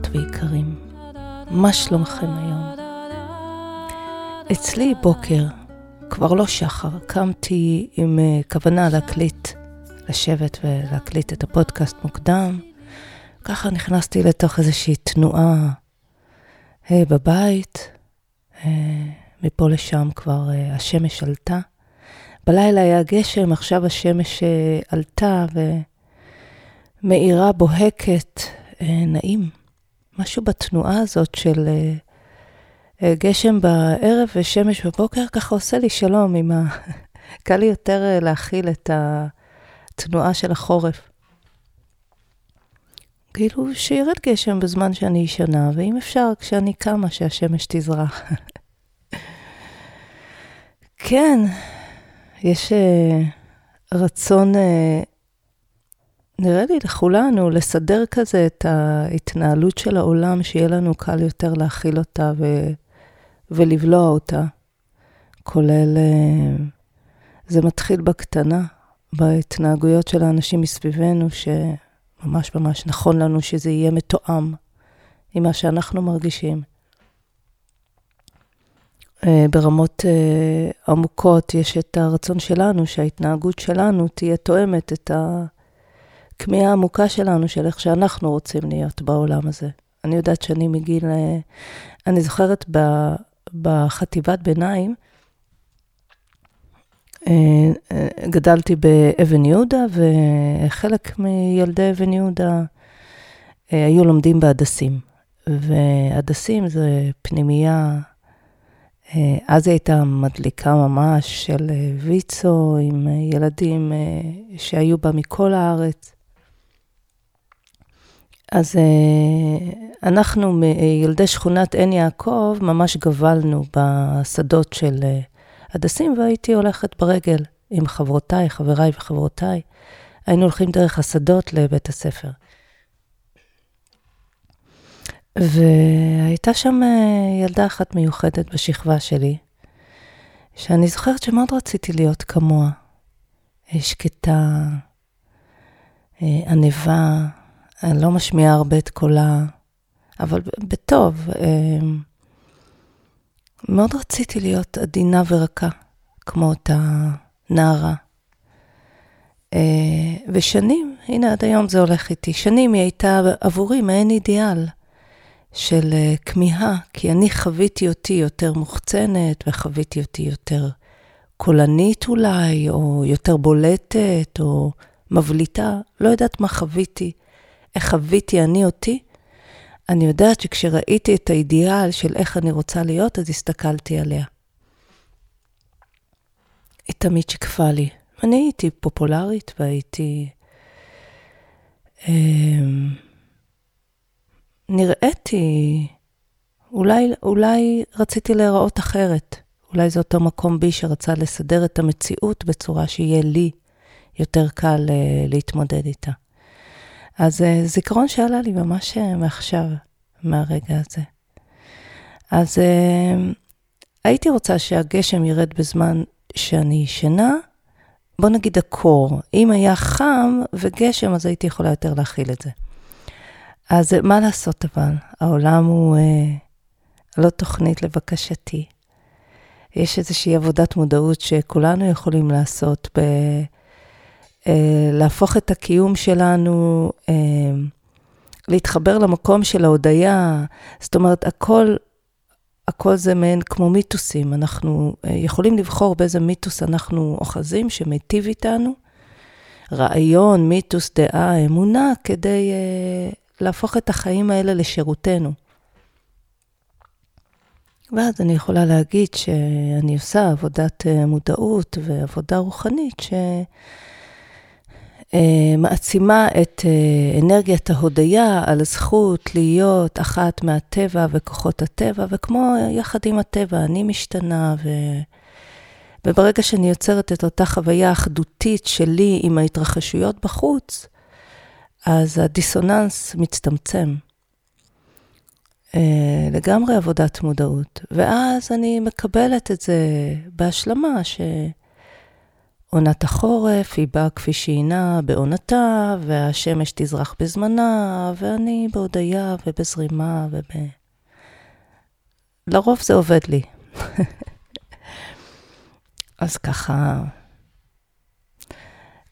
יקרות ויקרים, מה שלומכם היום? אצלי בוקר, כבר לא שחר, קמתי עם uh, כוונה להקליט, לשבת ולהקליט את הפודקאסט מוקדם. ככה נכנסתי לתוך איזושהי תנועה uh, בבית, uh, מפה לשם כבר uh, השמש עלתה. בלילה היה גשם, עכשיו השמש uh, עלתה ומאירה בוהקת, uh, נעים. משהו בתנועה הזאת של uh, גשם בערב ושמש בבוקר, ככה עושה לי שלום עם ה... קל לי יותר uh, להכיל את התנועה של החורף. כאילו שירד גשם בזמן שאני ישנה, ואם אפשר, כשאני קמה, שהשמש תזרח. כן, יש uh, רצון, uh, נראה לי לכולנו, לסדר כזה את ההתנהלות של העולם, שיהיה לנו קל יותר להכיל אותה ו, ולבלוע אותה. כולל, uh, זה מתחיל בקטנה, בהתנהגויות של האנשים מסביבנו, שממש ממש נכון לנו שזה יהיה מתואם עם מה שאנחנו מרגישים. אה, ברמות uh, עמוקות יש את הרצון שלנו שההתנהגות שלנו תהיה תואמת את הכמיהה העמוקה שלנו של איך שאנחנו רוצים להיות בעולם הזה. אני יודעת שאני מגיל, uh, אני זוכרת ב, בחטיבת ביניים, uh, uh, גדלתי באבן יהודה, וחלק מילדי אבן יהודה היו לומדים בהדסים. והדסים זה פנימייה אה, אז היא הייתה מדליקה ממש של אה, ויצו עם אה, ילדים שהיו בה מכל הארץ. אז אנחנו, ילדי שכונת עין יעקב, ממש גבלנו בשדות של הדסים, והייתי הולכת ברגל עם חברותיי, חבריי וחברותיי. היינו הולכים דרך השדות לבית הספר. והייתה שם אה, ילדה אחת מיוחדת בשכבה שלי, שאני זוכרת שמאוד רציתי להיות כמוה. אה, שקטה, אה, ענבה, אני לא משמיעה הרבה את קולה, אבל בטוב. מאוד רציתי להיות עדינה ורכה, כמו אותה נערה. ושנים, הנה עד היום זה הולך איתי, שנים היא הייתה עבורי מעין אידיאל. של אה, כמיהה, כי אני חוויתי אותי יותר מוחצנת וחוויתי אותי יותר קולנית אולי, או יותר בולטת, או מבליטה, לא יודעת מה חוויתי, איך חוויתי אני אותי. אני יודעת שכשראיתי את האידיאל של איך אני רוצה להיות, אז הסתכלתי עליה. היא תמיד שיקפה לי. אני הייתי פופולרית והייתי... אה, נראיתי, אולי, אולי רציתי להיראות אחרת. אולי זה אותו מקום בי שרצה לסדר את המציאות בצורה שיהיה לי יותר קל uh, להתמודד איתה. אז uh, זיכרון שעלה לי ממש uh, מעכשיו, מהרגע הזה. אז uh, הייתי רוצה שהגשם ירד בזמן שאני ישנה, בוא נגיד הקור. אם היה חם וגשם, אז הייתי יכולה יותר להכיל את זה. אז מה לעשות אבל? העולם הוא אה, לא תוכנית לבקשתי. יש איזושהי עבודת מודעות שכולנו יכולים לעשות, ב, אה, להפוך את הקיום שלנו, אה, להתחבר למקום של ההודיה. זאת אומרת, הכל, הכל זה מעין כמו מיתוסים. אנחנו אה, יכולים לבחור באיזה מיתוס אנחנו אוחזים שמיטיב איתנו. רעיון, מיתוס, דעה, אמונה, כדי אה, להפוך את החיים האלה לשירותנו. ואז אני יכולה להגיד שאני עושה עבודת אה, מודעות ועבודה רוחנית שמעצימה את אה, אנרגיית ההודיה על הזכות להיות אחת מהטבע וכוחות הטבע, וכמו יחד עם הטבע, אני משתנה, ו... וברגע שאני יוצרת את אותה חוויה אחדותית שלי עם ההתרחשויות בחוץ, אז הדיסוננס מצטמצם. אה, לגמרי עבודת מודעות. ואז אני מקבלת את זה בהשלמה, עונת החורף היא באה כפי שהיא נעה בעונתה, והשמש תזרח בזמנה, ואני בהודיה ובזרימה וב... לרוב זה עובד לי. אז ככה,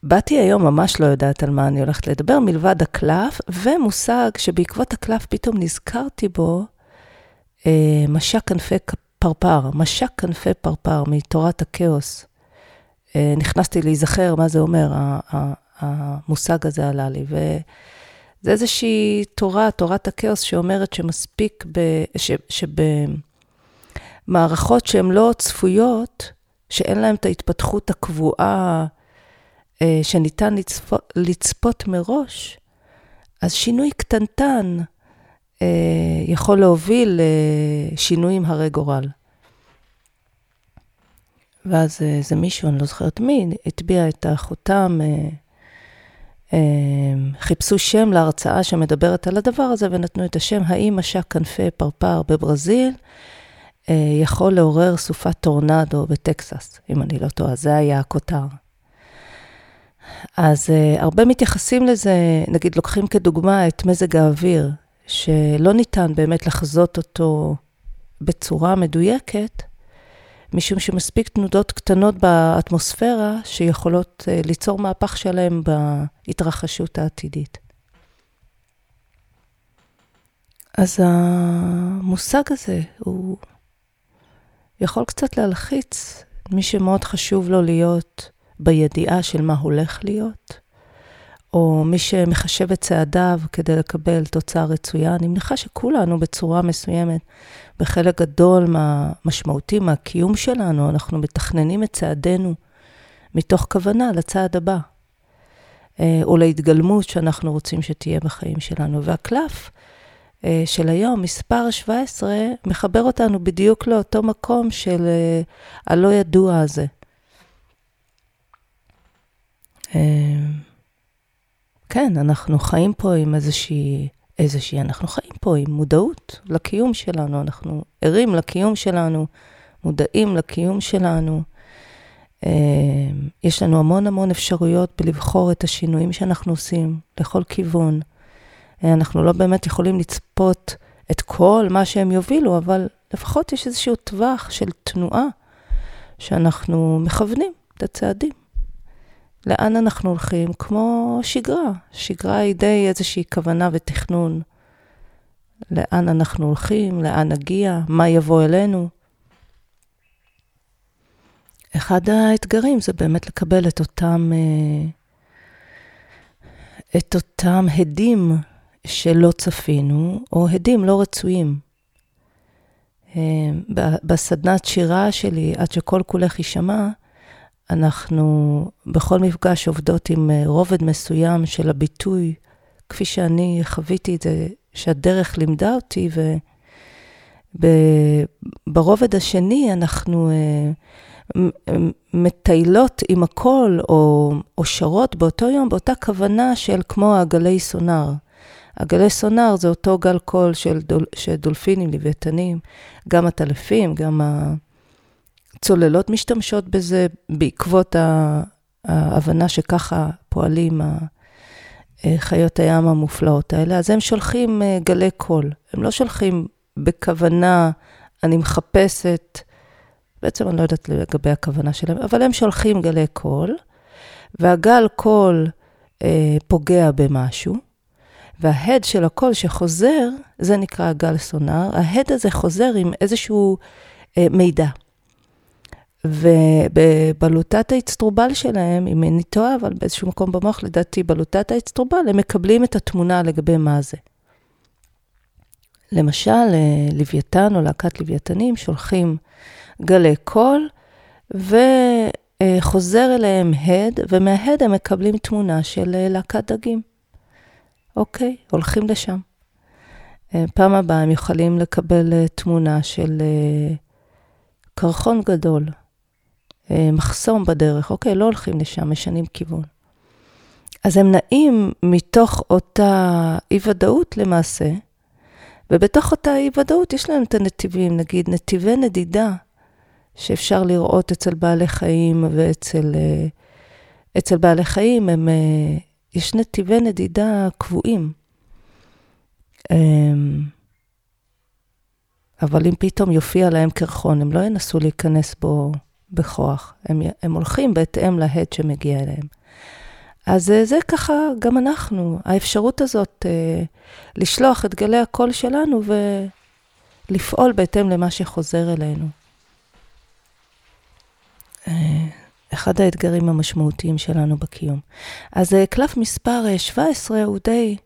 באתי היום, ממש לא יודעת על מה אני הולכת לדבר, מלבד הקלף, ומושג שבעקבות הקלף פתאום נזכרתי בו, אה, משק כנפי פרפר, משק כנפי פרפר מתורת הכאוס. אה, נכנסתי להיזכר מה זה אומר, המושג הזה עלה לי. וזה איזושהי תורה, תורת הכאוס, שאומרת שמספיק, ב, ש, שבמערכות שהן לא צפויות, שאין להן את ההתפתחות הקבועה אה, שניתן לצפות, לצפות מראש, אז שינוי קטנטן אה, יכול להוביל לשינויים הרי גורל. ואז איזה מישהו, אני לא זוכרת מי, הטביע את החותם, אה, אה, חיפשו שם להרצאה שמדברת על הדבר הזה, ונתנו את השם, האם משק כנפי פרפר בברזיל אה, יכול לעורר סופת טורנדו בטקסס, אם אני לא טועה, זה היה הכותר. אז הרבה מתייחסים לזה, נגיד לוקחים כדוגמה את מזג האוויר, שלא ניתן באמת לחזות אותו בצורה מדויקת, משום שמספיק תנודות קטנות באטמוספירה שיכולות אה, ליצור מהפך שלם בהתרחשות העתידית. אז המושג הזה הוא יכול קצת להלחיץ מי שמאוד חשוב לו להיות בידיעה של מה הולך להיות, או מי שמחשב את צעדיו כדי לקבל תוצאה רצויה. אני מניחה שכולנו בצורה מסוימת בחלק גדול מהמשמעותי מהקיום שלנו, אנחנו מתכננים את צעדינו מתוך כוונה לצעד הבא, אה, או להתגלמות שאנחנו רוצים שתהיה בחיים שלנו. והקלף אה, של היום, מספר 17, מחבר אותנו בדיוק לאותו מקום של אה, הלא ידוע הזה. כן, אנחנו חיים פה עם איזושהי איזושהי, אנחנו חיים פה עם מודעות לקיום שלנו, אנחנו ערים לקיום שלנו, מודעים לקיום שלנו. אה, יש לנו המון המון אפשרויות בלבחור את השינויים שאנחנו עושים לכל כיוון. אנחנו לא באמת יכולים לצפות את כל מה שהם יובילו, אבל לפחות יש איזשהו טווח של תנועה שאנחנו מכוונים את הצעדים. לאן אנחנו הולכים? כמו שגרה. שגרה היא די איזושהי כוונה ותכנון. לאן אנחנו הולכים, לאן נגיע, מה יבוא אלינו. אחד האתגרים זה באמת לקבל את אותם, אה, את אותם הדים שלא צפינו, או הדים לא רצויים. אה, בסדנת שירה שלי, עד שכל כולך יישמע, אנחנו בכל מפגש עובדות עם אה, רובד מסוים של הביטוי, כפי שאני חוויתי את זה, שהדרך לימדה אותי, וברובד השני אנחנו אה, מטיילות עם הקול, או, או שרות באותו יום, באותה כוונה של כמו הגלי סונאר. הגלי סונאר זה אותו גל קול של, דול, דולפינים, לוויתנים, גם העטלפים, גם ה... צוללות משתמשות בזה בעקבות ההבנה שככה פועלים חיות הים המופלאות האלה, אז הם שולחים אה, גלי קול. הם לא שולחים בכוונה, אני מחפשת, בעצם אני לא יודעת לגבי הכוונה שלהם, אבל הם שולחים גלי קול, והגל קול אה, פוגע במשהו, וההד של הקול שחוזר, זה נקרא גל סונאר, ההד הזה חוזר עם איזשהו אה, מידע. ובבלוטת האצטרובל שלהם, אם איני טועה, אבל באיזשהו מקום במוח, לדעתי, בלוטת האצטרובל, הם מקבלים את התמונה לגבי מה זה. למשל, אה, לוויתן או להקת לוויתנים שולחים גלי קול, וחוזר אליהם הד, ומההד הם מקבלים תמונה של אה, להקת דגים. אוקיי, הולכים לשם. אה, פעם הבאה הם יכולים לקבל תמונה של קרחון גדול, אה, מחסום בדרך, אוקיי, לא הולכים לשם, משנים כיוון. אז הם נעים מתוך אותה אי-ודאות למעשה, ובתוך אותה אי-ודאות יש להם את הנתיבים, נגיד נתיבי נדידה, שאפשר לראות אצל בעלי חיים ואצל uh, אצל בעלי חיים הם, אה, יש נתיבי נדידה קבועים. אמ, אבל אם פתאום יופיע להם קרחון, הם לא ינסו להיכנס בו בכוח. הם, הם הולכים בהתאם להד שמגיע אליהם. אז אה, זה ככה גם אנחנו, האפשרות הזאת אה, לשלוח את גלי הקול שלנו ולפעול בהתאם למה שחוזר אלינו. אה, אחד האתגרים המשמעותיים שלנו בקיום. אז קלף מספר 17 הוא די...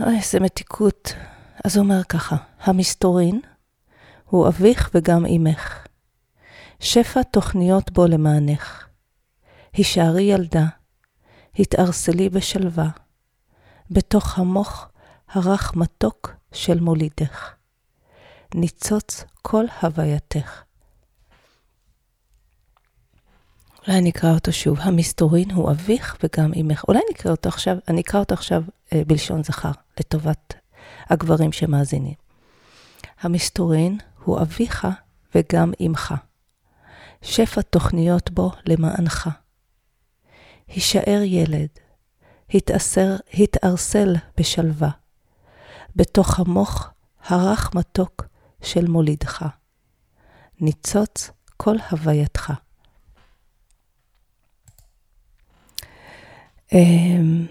אוי, איזה מתיקות. אז הוא אומר ככה, המסתורין הוא אביך וגם אמך. שפע תוכניות בו למענך. הישארי ילדה, התערסלי בשלווה, בתוך המוח הרך מתוק של מולידך. ניצוץ כל הווייתך. אולי נקרא אותו שוב. המסתורין הוא אביך וגם אמך. אולי נקרא אותו עכשיו, אני אקרא אותו עכשיו אה, בלשון זכר, לטובת הגברים שמאזינים. המסתורין הוא אביך וגם אמך. שפע תוכניות בו למענך. הישאר ילד, התאסר, התארסל בשלווה, בתוך המוח הרך מתוק של מולידך. ניצוץ כל הווייתך. אמ,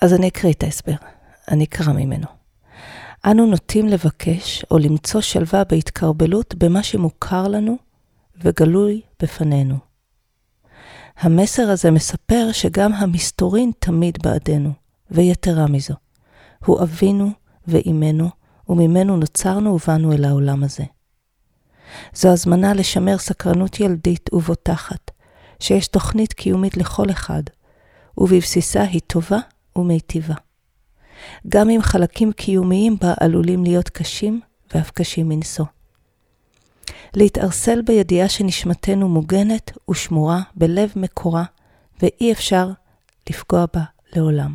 אז אני אקריא את ההסבר, אני אקרא ממנו. אנו נוטים לבקש או למצוא שלווה בהתקרבלות במה שמוכר לנו וגלוי בפנינו. המסר הזה מספר שגם המסתורין תמיד בעדנו, ויתרה מזו. הוא אבינו ואימנו, וממנו נוצרנו ובאנו אל העולם הזה. זו הזמנה לשמר סקרנות ילדית ובוטחת, שיש תוכנית קיומית לכל אחד, ובבסיסה היא טובה ומיטיבה. גם אם חלקים קיומיים בה עלולים להיות קשים ואף קשים מנשוא. להתערסל בידיעה שנשמתנו מוגנת ושמורה בלב מקורה, ואי אפשר לפגוע בה לעולם.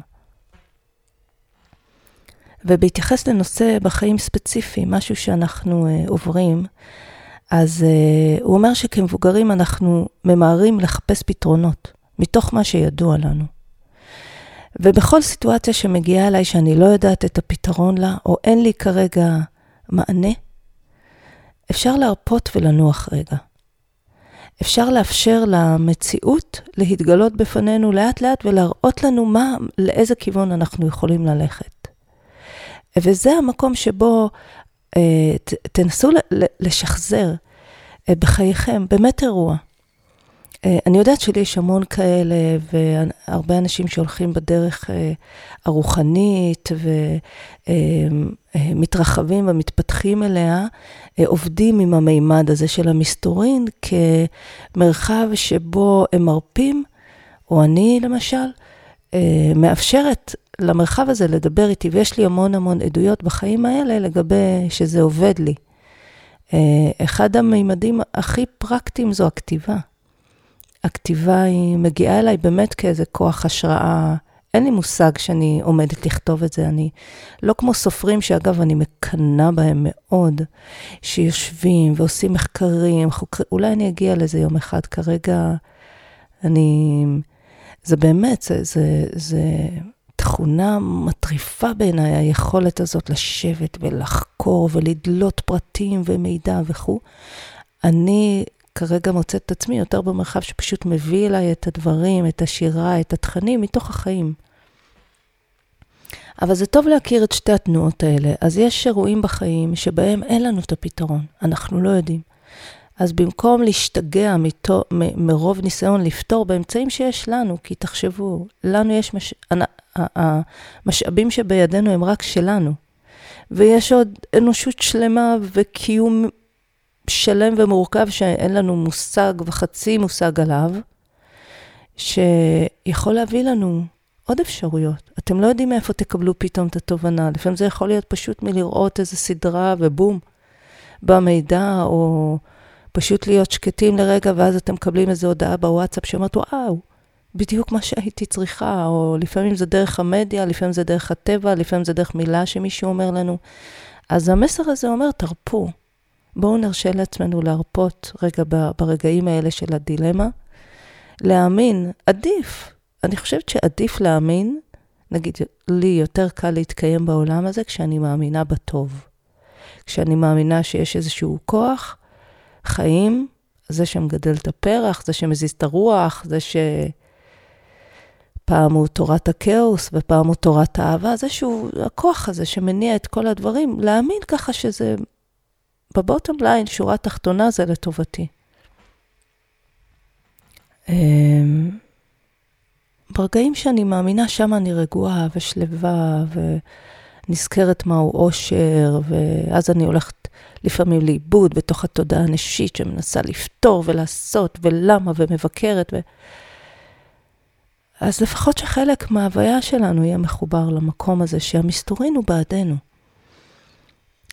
ובהתייחס לנושא בחיים ספציפיים, משהו שאנחנו uh, עוברים, אז uh, הוא אומר שכמבוגרים אנחנו ממהרים לחפש פתרונות, מתוך מה שידוע לנו. ובכל סיטואציה שמגיעה אליי שאני לא יודעת את הפתרון לה, או אין לי כרגע מענה, אפשר להרפות ולנוח רגע. אפשר לאפשר למציאות להתגלות בפנינו לאט לאט ולהראות לנו מה, לאיזה כיוון אנחנו יכולים ללכת. וזה המקום שבו אה, ת, תנסו לשחזר אה, בחייכם באמת אירוע. אה, אני יודעת שלי יש המון כאלה, והרבה אנשים שהולכים בדרך אה, הרוחנית ומתרחבים אה, ומתפתחים אליה, עובדים עם המימד הזה של המסתורין כמרחב שבו הם מרפים, או אני למשל, מאפשרת למרחב הזה לדבר איתי, ויש לי המון המון עדויות בחיים האלה לגבי שזה עובד לי. אחד המימדים הכי פרקטיים זו הכתיבה. הכתיבה היא מגיעה אליי באמת כאיזה כוח השראה. אין לי מושג שאני עומדת לכתוב את זה. אני לא כמו סופרים, שאגב, אני מקנאה בהם מאוד, שיושבים ועושים מחקרים, חוקרים, אולי אני אגיע לזה יום אחד. כרגע אני... זה באמת, זה, זה, זה תכונה מטריפה בעיניי, היכולת הזאת לשבת ולחקור ולדלות פרטים ומידע וכו'. אני כרגע מוצאת את עצמי יותר במרחב שפשוט מביא אליי את הדברים, את השירה, את התכנים, מתוך החיים. אבל זה טוב להכיר את שתי התנועות האלה. אז יש אירועים בחיים שבהם אין לנו את הפתרון, אנחנו לא יודעים. אז במקום להשתגע מתו, מ, מרוב ניסיון לפתור באמצעים שיש לנו, כי תחשבו, לנו יש, מש, המשאבים שבידינו הם רק שלנו. ויש עוד אנושות שלמה וקיום שלם ומורכב שאין לנו מושג וחצי מושג עליו, שיכול להביא לנו עוד אפשרויות. אתם לא יודעים מאיפה תקבלו פתאום את התובנה. לפעמים זה יכול להיות פשוט מלראות איזה סדרה ובום, במידע, או פשוט להיות שקטים לרגע, ואז אתם מקבלים איזו הודעה בוואטסאפ שאומרת, וואו, בדיוק מה שהייתי צריכה, או לפעמים זה דרך המדיה, לפעמים זה דרך הטבע, לפעמים זה דרך מילה שמישהו אומר לנו. אז המסר הזה אומר, תרפו. בואו נרשה לעצמנו להרפות רגע ברגעים האלה של הדילמה, להאמין, עדיף. אני חושבת שעדיף להאמין, נגיד, לי יותר קל להתקיים בעולם הזה כשאני מאמינה בטוב. כשאני מאמינה שיש איזשהו כוח, חיים, זה שמגדל את הפרח, זה שמזיז את הרוח, זה שפעם הוא תורת הכאוס ופעם הוא תורת האהבה, זה שהוא, הכוח הזה שמניע את כל הדברים, להאמין ככה שזה, בבוטום ליין, שורה תחתונה זה לטובתי. אמ, ברגעים שאני מאמינה, שם אני רגועה ושלווה ונזכרת מהו אושר, ואז אני הולכת לפעמים לאיבוד בתוך התודעה הנשית שמנסה לפתור ולעשות ולמה ומבקרת. ו... אז לפחות שחלק מההוויה שלנו יהיה מחובר למקום הזה שהמסתורין הוא בעדנו.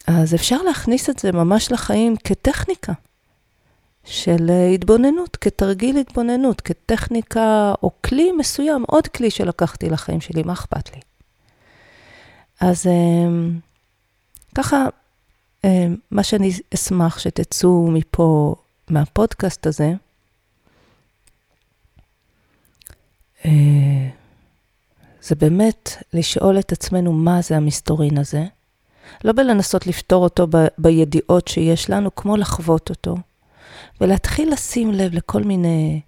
אז אפשר להכניס את זה ממש לחיים כטכניקה. של אה, התבוננות, כתרגיל התבוננות, כטכניקה או כלי מסוים, עוד כלי שלקחתי לחיים שלי, מה אכפת לי? אז אמ, ככה, אמ, מה שאני אשמח שתצאו מפה, מהפודקאסט הזה, אה, זה באמת לשאול את עצמנו מה זה המסתורין הזה, לא בלנסות לפתור אותו ב- בידיעות שיש לנו, כמו לחוות אותו. ולהתחיל לשים לב לכל מיני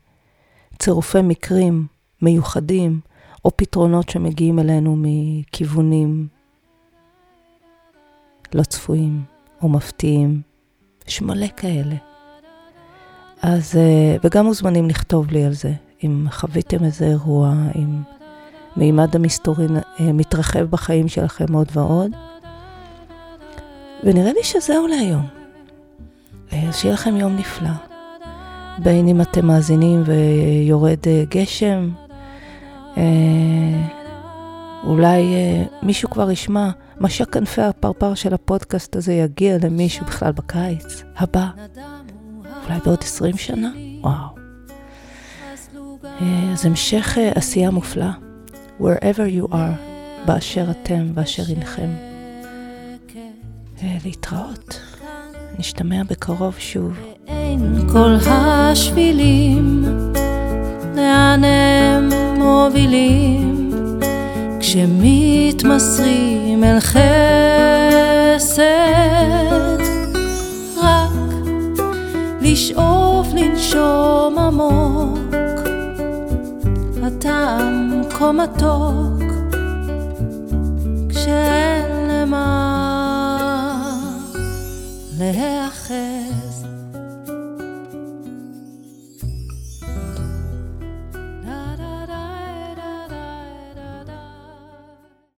צירופי מקרים מיוחדים, או פתרונות שמגיעים אלינו מכיוונים לא צפויים או מפתיעים. יש מלא כאלה. אז, אה, וגם מוזמנים לכתוב לי על זה, אם חוויתם איזה אירוע, אם מימד המסתורין אה, מתרחב בחיים שלכם עוד ועוד. ונראה לי שזהו להיום. אז שיהיה לכם יום נפלא. בין אם אתם מאזינים ויורד אה, גשם, אה, אולי אה, מישהו כבר ישמע, משק כנפי הפרפר של הפודקאסט הזה יגיע למישהו בכלל בקיץ הבא, אולי בעוד 20 שנה? וואו. אז המשך עשייה מופלא, wherever you are, באשר אתם, באשר אינכם. להתראות. נשתמע בקרוב שוב. ואין כל השבילים, לאן הם מובילים, כשמתמסרים אל חסד, רק לשאוף לנשום עמוק, הטעם כה מתוק, כשאין למה להיאחר.